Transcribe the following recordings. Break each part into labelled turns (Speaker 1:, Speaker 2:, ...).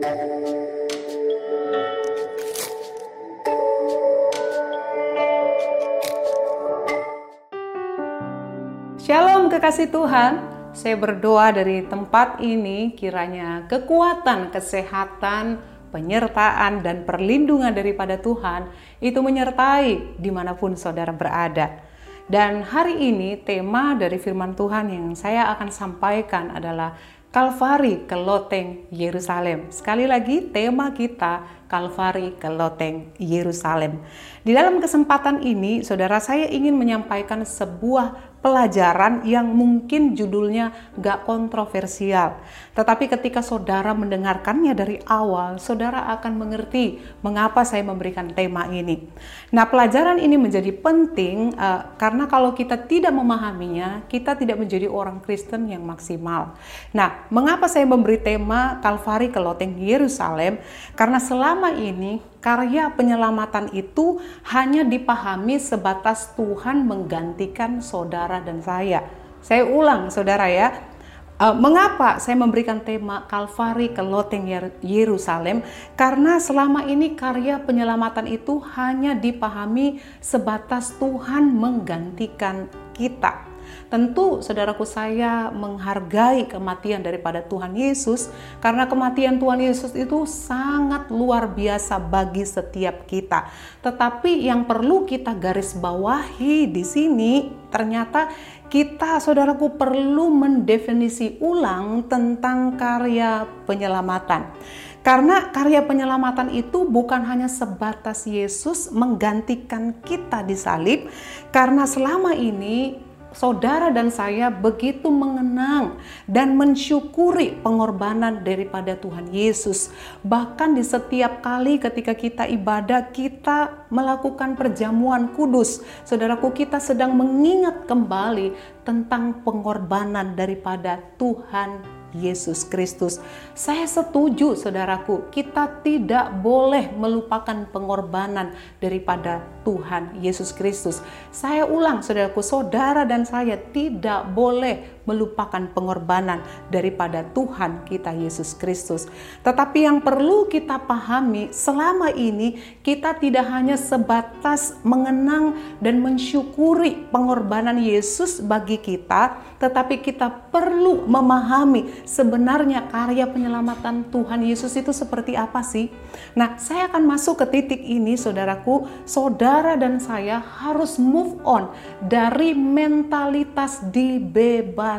Speaker 1: Shalom kekasih Tuhan, saya berdoa dari tempat ini kiranya kekuatan, kesehatan, penyertaan, dan perlindungan daripada Tuhan itu menyertai di mana pun saudara berada. Dan hari ini tema dari firman Tuhan yang saya akan sampaikan adalah Kalvari ke Loteng Yerusalem. Sekali lagi tema kita Kalvari ke Loteng Yerusalem. Di dalam kesempatan ini, saudara saya ingin menyampaikan sebuah pelajaran yang mungkin judulnya gak kontroversial. Tetapi ketika saudara mendengarkannya dari awal, saudara akan mengerti mengapa saya memberikan tema ini. Nah, pelajaran ini menjadi penting uh, karena kalau kita tidak memahaminya, kita tidak menjadi orang Kristen yang maksimal. Nah, mengapa saya memberi tema Kalvari ke loteng Yerusalem? Karena selama ini karya penyelamatan itu hanya dipahami sebatas Tuhan menggantikan saudara dan saya. Saya ulang, saudara ya. Uh, mengapa saya memberikan tema Kalvari ke loteng Yerusalem? Karena selama ini karya penyelamatan itu hanya dipahami sebatas Tuhan menggantikan kita. Tentu saudaraku saya menghargai kematian daripada Tuhan Yesus karena kematian Tuhan Yesus itu sangat luar biasa bagi setiap kita. Tetapi yang perlu kita garis bawahi di sini ternyata kita saudaraku perlu mendefinisi ulang tentang karya penyelamatan. Karena karya penyelamatan itu bukan hanya sebatas Yesus menggantikan kita di salib, karena selama ini saudara dan saya begitu mengenang dan mensyukuri pengorbanan daripada Tuhan Yesus. Bahkan di setiap kali ketika kita ibadah, kita melakukan perjamuan kudus. Saudaraku, kita sedang mengingat kembali tentang pengorbanan daripada Tuhan Yesus Kristus. Saya setuju saudaraku, kita tidak boleh melupakan pengorbanan daripada Tuhan Yesus Kristus. Saya ulang saudaraku, saudara dan saya tidak boleh melupakan pengorbanan daripada Tuhan kita Yesus Kristus. Tetapi yang perlu kita pahami selama ini kita tidak hanya sebatas mengenang dan mensyukuri pengorbanan Yesus bagi kita, tetapi kita perlu memahami sebenarnya karya penyelamatan Tuhan Yesus itu seperti apa sih? Nah, saya akan masuk ke titik ini saudaraku, saudara dan saya harus move on dari mentalitas dibebas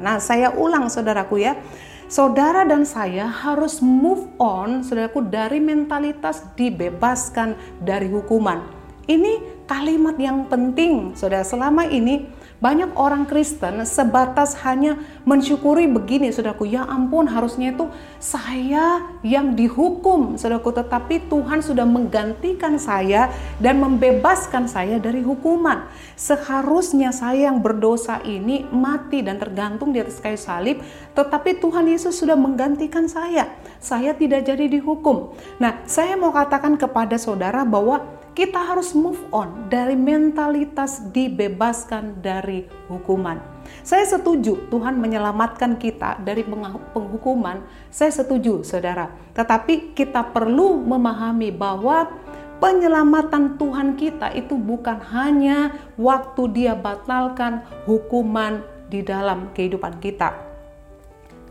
Speaker 1: Nah, saya ulang saudaraku ya. Saudara dan saya harus move on, saudaraku, dari mentalitas dibebaskan dari hukuman. Ini kalimat yang penting, saudara. Selama ini banyak orang Kristen sebatas hanya mensyukuri begini, saudaraku. Ya ampun, harusnya itu saya yang dihukum, saudaraku. Tetapi Tuhan sudah menggantikan saya dan membebaskan saya dari hukuman. Seharusnya saya yang berdosa ini mati dan tergantung di atas kayu salib, tetapi Tuhan Yesus sudah menggantikan saya. Saya tidak jadi dihukum. Nah, saya mau katakan kepada saudara bahwa kita harus move on dari mentalitas dibebaskan dari hukuman. Saya setuju Tuhan menyelamatkan kita dari penghukuman. Saya setuju, saudara. Tetapi kita perlu memahami bahwa penyelamatan Tuhan kita itu bukan hanya waktu Dia batalkan hukuman di dalam kehidupan kita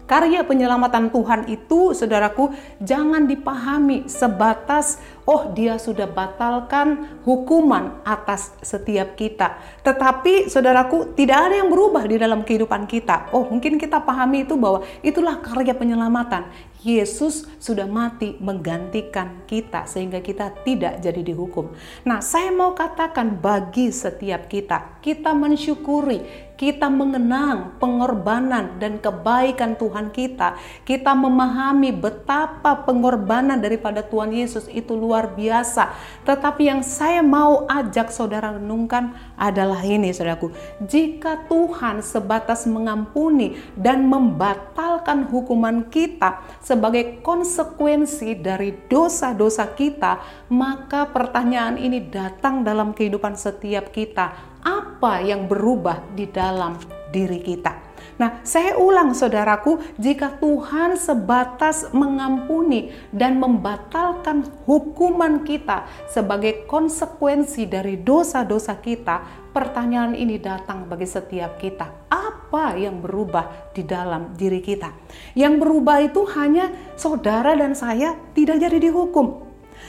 Speaker 1: Karya penyelamatan Tuhan itu, saudaraku, jangan dipahami sebatas, oh dia sudah batalkan hukuman atas setiap kita. Tetapi, saudaraku, tidak ada yang berubah di dalam kehidupan kita. Oh, mungkin kita pahami itu bahwa itulah karya penyelamatan. Yesus sudah mati menggantikan kita sehingga kita tidak jadi dihukum. Nah, saya mau katakan bagi setiap kita, kita mensyukuri kita mengenang pengorbanan dan kebaikan Tuhan kita, kita memahami betapa pengorbanan daripada Tuhan Yesus itu luar biasa. Tetapi yang saya mau ajak saudara renungkan adalah ini, saudaraku. Jika Tuhan sebatas mengampuni dan membatalkan hukuman kita sebagai konsekuensi dari dosa-dosa kita, maka pertanyaan ini datang dalam kehidupan setiap kita apa yang berubah di dalam diri kita. Nah, saya ulang saudaraku, jika Tuhan sebatas mengampuni dan membatalkan hukuman kita sebagai konsekuensi dari dosa-dosa kita, pertanyaan ini datang bagi setiap kita. Apa yang berubah di dalam diri kita? Yang berubah itu hanya saudara dan saya tidak jadi dihukum.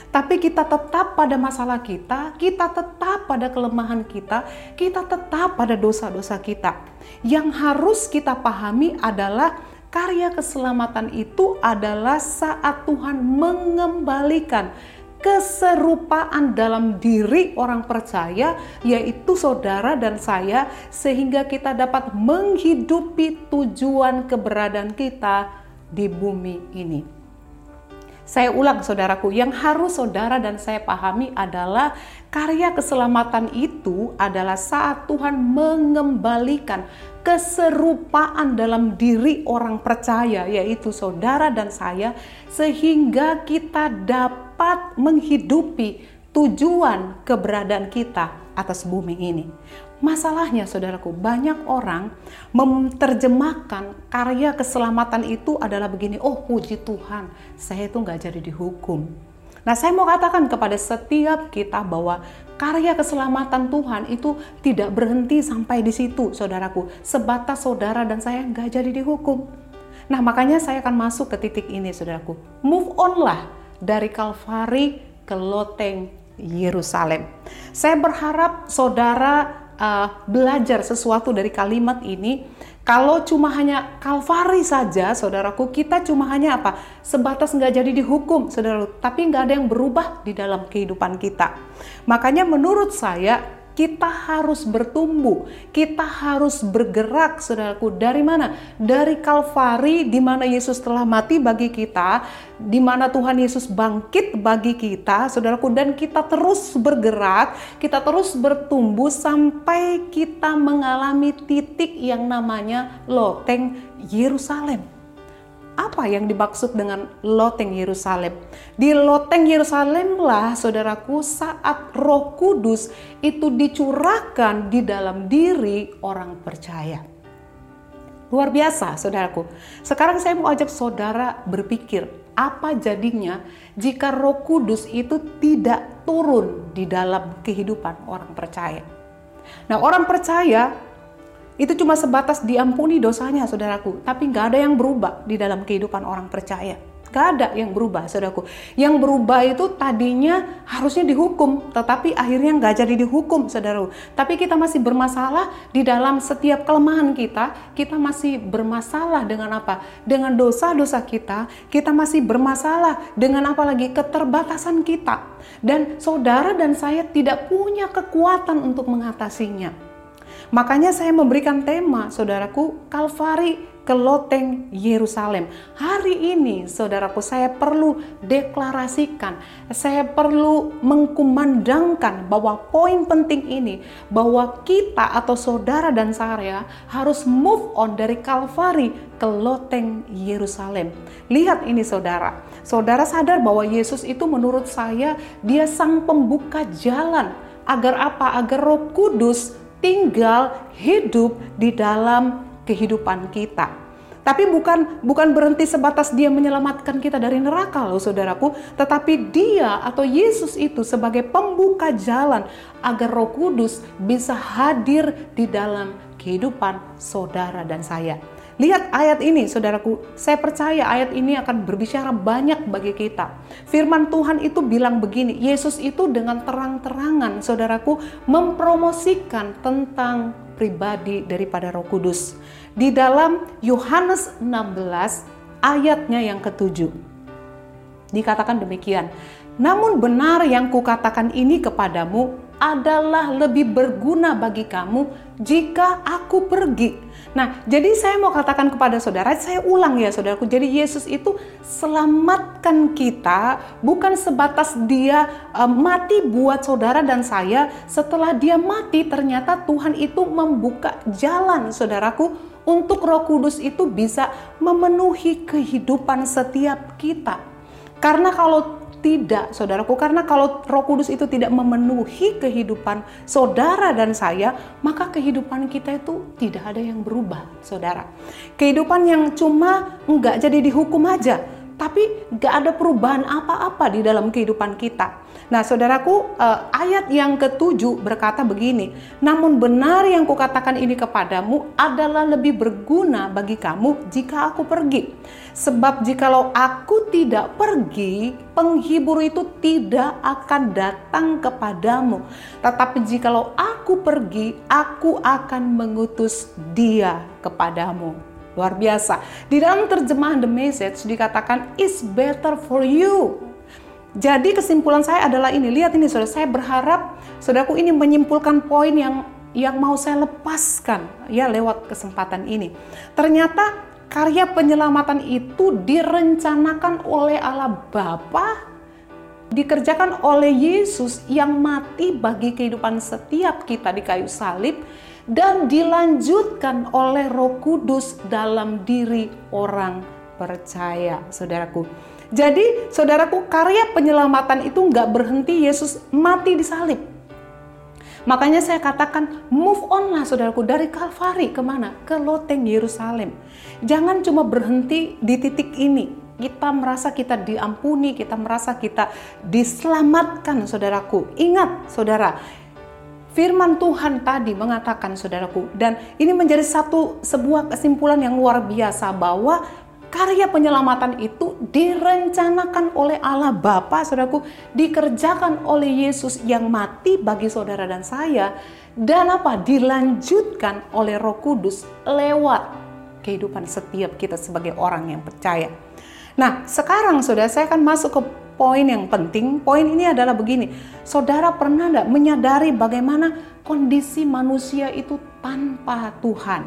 Speaker 1: Tapi kita tetap pada masalah kita, kita tetap pada kelemahan kita, kita tetap pada dosa-dosa kita. Yang harus kita pahami adalah karya keselamatan itu adalah saat Tuhan mengembalikan keserupaan dalam diri orang percaya, yaitu saudara dan saya, sehingga kita dapat menghidupi tujuan keberadaan kita di bumi ini. Saya ulang saudaraku, yang harus saudara dan saya pahami adalah karya keselamatan itu adalah saat Tuhan mengembalikan keserupaan dalam diri orang percaya, yaitu saudara dan saya, sehingga kita dapat menghidupi tujuan keberadaan kita atas bumi ini. Masalahnya saudaraku, banyak orang menerjemahkan karya keselamatan itu adalah begini, oh puji Tuhan, saya itu nggak jadi dihukum. Nah saya mau katakan kepada setiap kita bahwa karya keselamatan Tuhan itu tidak berhenti sampai di situ saudaraku. Sebatas saudara dan saya nggak jadi dihukum. Nah makanya saya akan masuk ke titik ini saudaraku. Move on lah dari Kalvari ke loteng Yerusalem. Saya berharap saudara uh, belajar sesuatu dari kalimat ini, kalau cuma hanya kalvari saja, saudaraku, kita cuma hanya apa? Sebatas nggak jadi dihukum, saudara, tapi nggak ada yang berubah di dalam kehidupan kita. Makanya menurut saya kita harus bertumbuh, kita harus bergerak, saudaraku. Dari mana? Dari Kalvari, di mana Yesus telah mati bagi kita, di mana Tuhan Yesus bangkit bagi kita, saudaraku. Dan kita terus bergerak, kita terus bertumbuh sampai kita mengalami titik yang namanya loteng Yerusalem apa yang dimaksud dengan loteng Yerusalem? Di loteng Yerusalem lah saudaraku saat roh kudus itu dicurahkan di dalam diri orang percaya. Luar biasa saudaraku. Sekarang saya mau ajak saudara berpikir apa jadinya jika roh kudus itu tidak turun di dalam kehidupan orang percaya. Nah orang percaya itu cuma sebatas diampuni dosanya, saudaraku. Tapi nggak ada yang berubah di dalam kehidupan orang percaya. Gak ada yang berubah, saudaraku. Yang berubah itu tadinya harusnya dihukum, tetapi akhirnya nggak jadi dihukum, saudaraku. Tapi kita masih bermasalah di dalam setiap kelemahan kita. Kita masih bermasalah dengan apa? Dengan dosa-dosa kita. Kita masih bermasalah dengan apa lagi? Keterbatasan kita. Dan saudara dan saya tidak punya kekuatan untuk mengatasinya. Makanya saya memberikan tema, saudaraku, Kalvari ke loteng Yerusalem. Hari ini, saudaraku, saya perlu deklarasikan, saya perlu mengkumandangkan bahwa poin penting ini, bahwa kita atau saudara dan saya harus move on dari Kalvari ke loteng Yerusalem. Lihat ini saudara, saudara sadar bahwa Yesus itu menurut saya, dia sang pembuka jalan agar apa? Agar roh kudus tinggal hidup di dalam kehidupan kita. Tapi bukan bukan berhenti sebatas dia menyelamatkan kita dari neraka loh saudaraku, tetapi dia atau Yesus itu sebagai pembuka jalan agar Roh Kudus bisa hadir di dalam kehidupan saudara dan saya. Lihat ayat ini, saudaraku. Saya percaya ayat ini akan berbicara banyak bagi kita. Firman Tuhan itu bilang begini, Yesus itu dengan terang-terangan, saudaraku, mempromosikan tentang pribadi daripada Roh Kudus. Di dalam Yohanes 16 ayatnya yang ketujuh. Dikatakan demikian, namun benar yang kukatakan ini kepadamu adalah lebih berguna bagi kamu jika aku pergi. Nah, jadi saya mau katakan kepada saudara, saya ulang ya saudaraku. Jadi Yesus itu selamatkan kita bukan sebatas dia uh, mati buat saudara dan saya. Setelah dia mati ternyata Tuhan itu membuka jalan saudaraku untuk Roh Kudus itu bisa memenuhi kehidupan setiap kita. Karena kalau tidak, saudaraku, karena kalau Roh Kudus itu tidak memenuhi kehidupan saudara dan saya, maka kehidupan kita itu tidak ada yang berubah, saudara. Kehidupan yang cuma nggak jadi dihukum aja, tapi nggak ada perubahan apa-apa di dalam kehidupan kita. Nah, saudaraku, eh, ayat yang ketujuh berkata begini, namun benar yang kukatakan ini kepadamu adalah lebih berguna bagi kamu jika aku pergi. Sebab jikalau aku tidak pergi, penghibur itu tidak akan datang kepadamu. Tetapi jikalau aku pergi, aku akan mengutus dia kepadamu. Luar biasa. Di dalam terjemahan The Message dikatakan, is better for you jadi kesimpulan saya adalah ini, lihat ini saudara, saya berharap saudaraku ini menyimpulkan poin yang yang mau saya lepaskan ya lewat kesempatan ini. Ternyata karya penyelamatan itu direncanakan oleh Allah Bapa dikerjakan oleh Yesus yang mati bagi kehidupan setiap kita di kayu salib dan dilanjutkan oleh Roh Kudus dalam diri orang percaya, saudaraku. Jadi saudaraku karya penyelamatan itu nggak berhenti Yesus mati di salib. Makanya saya katakan move on lah saudaraku dari Kalvari ke mana? Ke loteng Yerusalem. Jangan cuma berhenti di titik ini. Kita merasa kita diampuni, kita merasa kita diselamatkan saudaraku. Ingat saudara, firman Tuhan tadi mengatakan saudaraku dan ini menjadi satu sebuah kesimpulan yang luar biasa bahwa karya penyelamatan itu direncanakan oleh Allah Bapa, saudaraku, dikerjakan oleh Yesus yang mati bagi saudara dan saya, dan apa? Dilanjutkan oleh Roh Kudus lewat kehidupan setiap kita sebagai orang yang percaya. Nah, sekarang saudara, saya akan masuk ke poin yang penting. Poin ini adalah begini, saudara pernah tidak menyadari bagaimana kondisi manusia itu tanpa Tuhan?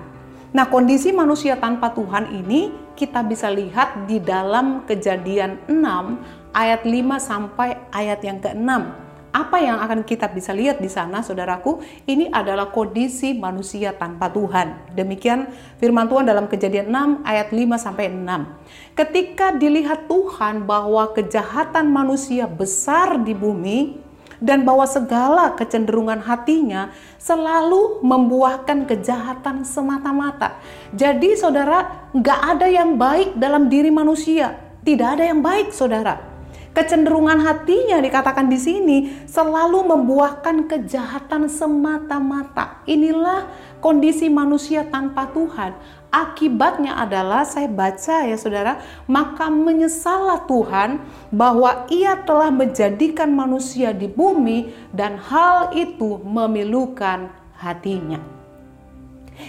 Speaker 1: Nah, kondisi manusia tanpa Tuhan ini kita bisa lihat di dalam Kejadian 6 ayat 5 sampai ayat yang ke-6. Apa yang akan kita bisa lihat di sana, saudaraku? Ini adalah kondisi manusia tanpa Tuhan. Demikian firman Tuhan dalam Kejadian 6 ayat 5 sampai 6. Ketika dilihat Tuhan bahwa kejahatan manusia besar di bumi, dan bahwa segala kecenderungan hatinya selalu membuahkan kejahatan semata-mata. Jadi saudara, nggak ada yang baik dalam diri manusia. Tidak ada yang baik saudara. Kecenderungan hatinya dikatakan di sini selalu membuahkan kejahatan semata-mata. Inilah kondisi manusia tanpa Tuhan. Akibatnya adalah saya baca ya saudara, maka menyesallah Tuhan bahwa ia telah menjadikan manusia di bumi dan hal itu memilukan hatinya.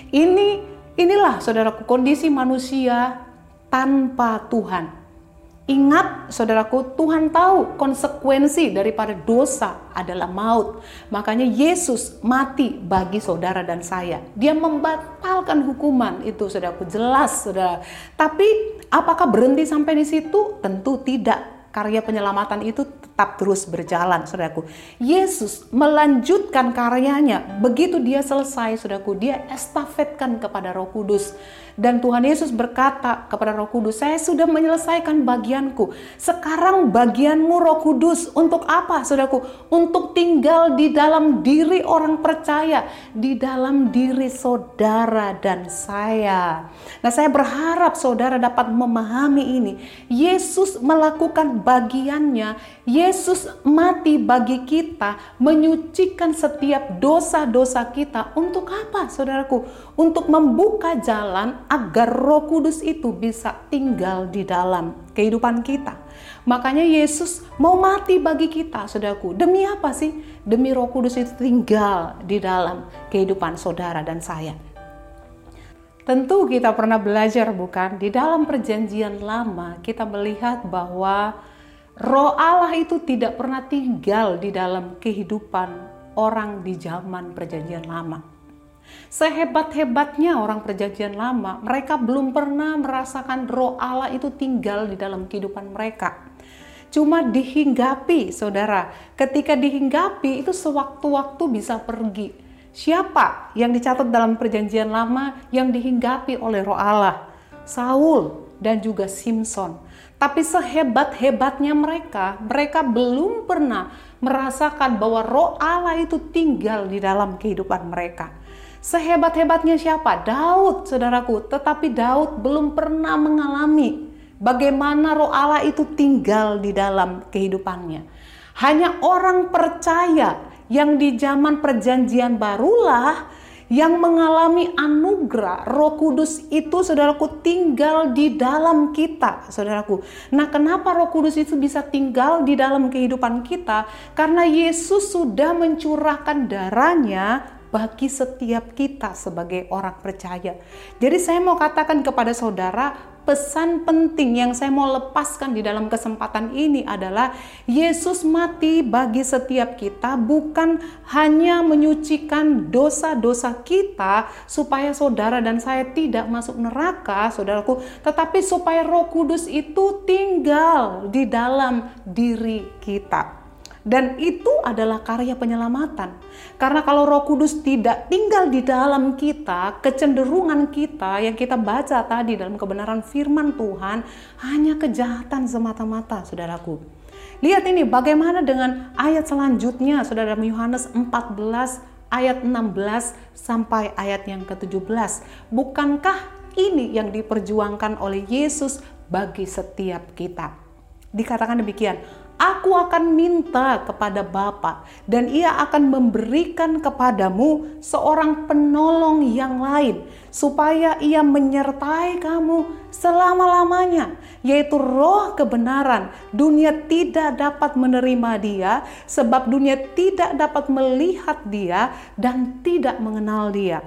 Speaker 1: Ini inilah saudaraku kondisi manusia tanpa Tuhan. Ingat, saudaraku, Tuhan tahu konsekuensi daripada dosa adalah maut. Makanya Yesus mati bagi saudara dan saya. Dia membatalkan hukuman itu, saudaraku, jelas, saudara. Tapi apakah berhenti sampai di situ? Tentu tidak. Karya penyelamatan itu tetap terus berjalan, saudaraku. Yesus melanjutkan karyanya. Begitu dia selesai, saudaraku, dia estafetkan kepada Roh Kudus dan Tuhan Yesus berkata kepada Roh Kudus, "Saya sudah menyelesaikan bagianku. Sekarang bagianmu Roh Kudus untuk apa, Saudaraku? Untuk tinggal di dalam diri orang percaya, di dalam diri saudara dan saya." Nah, saya berharap saudara dapat memahami ini. Yesus melakukan bagiannya. Yesus mati bagi kita, menyucikan setiap dosa-dosa kita. Untuk apa, Saudaraku? Untuk membuka jalan agar Roh Kudus itu bisa tinggal di dalam kehidupan kita. Makanya Yesus mau mati bagi kita, saudaraku. Demi apa sih? Demi Roh Kudus itu tinggal di dalam kehidupan saudara dan saya. Tentu kita pernah belajar bukan? Di dalam perjanjian lama kita melihat bahwa Roh Allah itu tidak pernah tinggal di dalam kehidupan orang di zaman perjanjian lama. Sehebat-hebatnya orang perjanjian lama, mereka belum pernah merasakan roh Allah itu tinggal di dalam kehidupan mereka. Cuma dihinggapi, saudara. Ketika dihinggapi itu sewaktu-waktu bisa pergi. Siapa yang dicatat dalam perjanjian lama yang dihinggapi oleh roh Allah? Saul, dan juga Simpson. Tapi sehebat-hebatnya mereka, mereka belum pernah merasakan bahwa roh Allah itu tinggal di dalam kehidupan mereka. Sehebat-hebatnya siapa? Daud, saudaraku. Tetapi Daud belum pernah mengalami bagaimana roh Allah itu tinggal di dalam kehidupannya. Hanya orang percaya yang di zaman perjanjian barulah yang mengalami anugerah Roh Kudus itu saudaraku tinggal di dalam kita, saudaraku. Nah, kenapa Roh Kudus itu bisa tinggal di dalam kehidupan kita? Karena Yesus sudah mencurahkan darahnya bagi setiap kita sebagai orang percaya. Jadi saya mau katakan kepada saudara, pesan penting yang saya mau lepaskan di dalam kesempatan ini adalah Yesus mati bagi setiap kita bukan hanya menyucikan dosa-dosa kita supaya saudara dan saya tidak masuk neraka, saudaraku, tetapi supaya Roh Kudus itu tinggal di dalam diri kita. Dan itu adalah karya penyelamatan. Karena kalau Roh Kudus tidak tinggal di dalam kita, kecenderungan kita yang kita baca tadi dalam kebenaran firman Tuhan hanya kejahatan semata-mata, Saudaraku. Lihat ini bagaimana dengan ayat selanjutnya, Saudara Yohanes 14 ayat 16 sampai ayat yang ke-17. Bukankah ini yang diperjuangkan oleh Yesus bagi setiap kita? Dikatakan demikian, Aku akan minta kepada Bapa dan ia akan memberikan kepadamu seorang penolong yang lain supaya ia menyertai kamu selama-lamanya yaitu roh kebenaran. Dunia tidak dapat menerima dia sebab dunia tidak dapat melihat dia dan tidak mengenal dia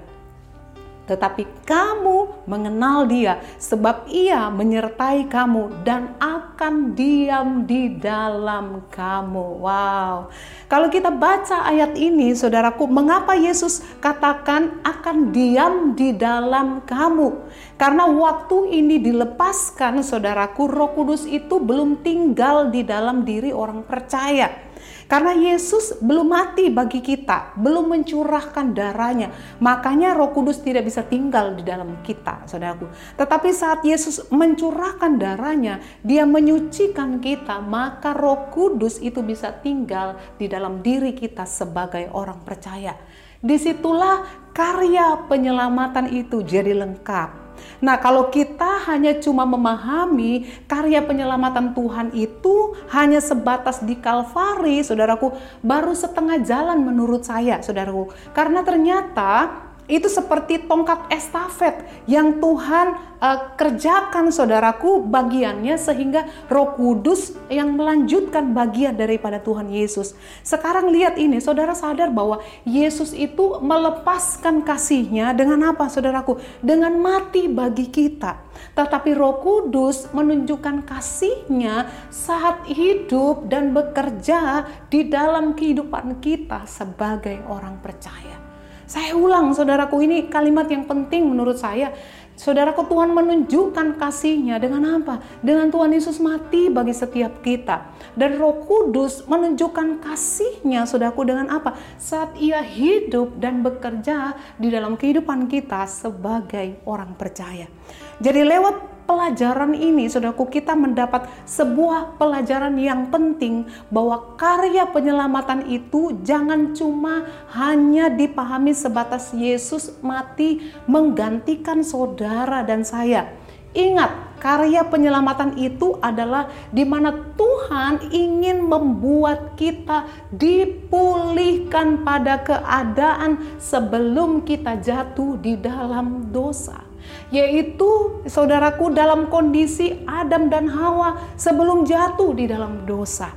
Speaker 1: tetapi kamu mengenal Dia, sebab Ia menyertai kamu dan akan diam di dalam kamu. Wow, kalau kita baca ayat ini, saudaraku, mengapa Yesus katakan akan diam di dalam kamu? Karena waktu ini dilepaskan, saudaraku, Roh Kudus itu belum tinggal di dalam diri orang percaya. Karena Yesus belum mati bagi kita, belum mencurahkan darahnya. Makanya Roh Kudus tidak bisa tinggal di dalam kita, saudaraku. Tetapi saat Yesus mencurahkan darahnya, dia menyucikan kita, maka Roh Kudus itu bisa tinggal di dalam diri kita sebagai orang percaya. Di situlah karya penyelamatan itu jadi lengkap Nah, kalau kita hanya cuma memahami karya penyelamatan Tuhan itu hanya sebatas di Kalvari, saudaraku, baru setengah jalan menurut saya, saudaraku. Karena ternyata itu seperti tongkat estafet yang Tuhan uh, kerjakan saudaraku bagiannya sehingga Roh Kudus yang melanjutkan bagian daripada Tuhan Yesus. Sekarang lihat ini, saudara sadar bahwa Yesus itu melepaskan kasihnya dengan apa saudaraku? Dengan mati bagi kita. Tetapi Roh Kudus menunjukkan kasihnya saat hidup dan bekerja di dalam kehidupan kita sebagai orang percaya. Saya ulang saudaraku ini kalimat yang penting menurut saya. Saudaraku Tuhan menunjukkan kasihnya dengan apa? Dengan Tuhan Yesus mati bagi setiap kita. Dan roh kudus menunjukkan kasihnya saudaraku dengan apa? Saat ia hidup dan bekerja di dalam kehidupan kita sebagai orang percaya. Jadi lewat pelajaran ini, saudaraku, kita mendapat sebuah pelajaran yang penting bahwa karya penyelamatan itu jangan cuma hanya dipahami sebatas Yesus mati menggantikan saudara dan saya. Ingat, karya penyelamatan itu adalah di mana Tuhan ingin membuat kita dipulihkan pada keadaan sebelum kita jatuh di dalam dosa yaitu saudaraku dalam kondisi Adam dan Hawa sebelum jatuh di dalam dosa.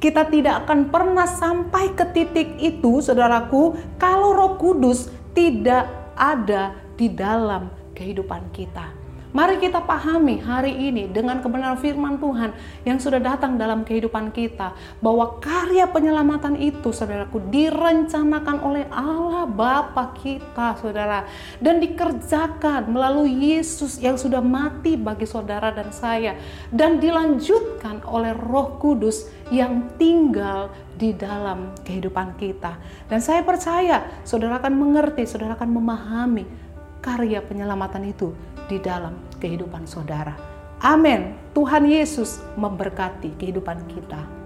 Speaker 1: Kita tidak akan pernah sampai ke titik itu, saudaraku, kalau Roh Kudus tidak ada di dalam kehidupan kita. Mari kita pahami hari ini dengan kebenaran firman Tuhan yang sudah datang dalam kehidupan kita bahwa karya penyelamatan itu saudaraku direncanakan oleh Allah Bapa kita saudara. Dan dikerjakan melalui Yesus yang sudah mati bagi saudara dan saya. Dan dilanjutkan oleh Roh Kudus yang tinggal di dalam kehidupan kita. Dan saya percaya saudara akan mengerti, saudara akan memahami karya penyelamatan itu di dalam kehidupan saudara. Amin. Tuhan Yesus memberkati kehidupan kita.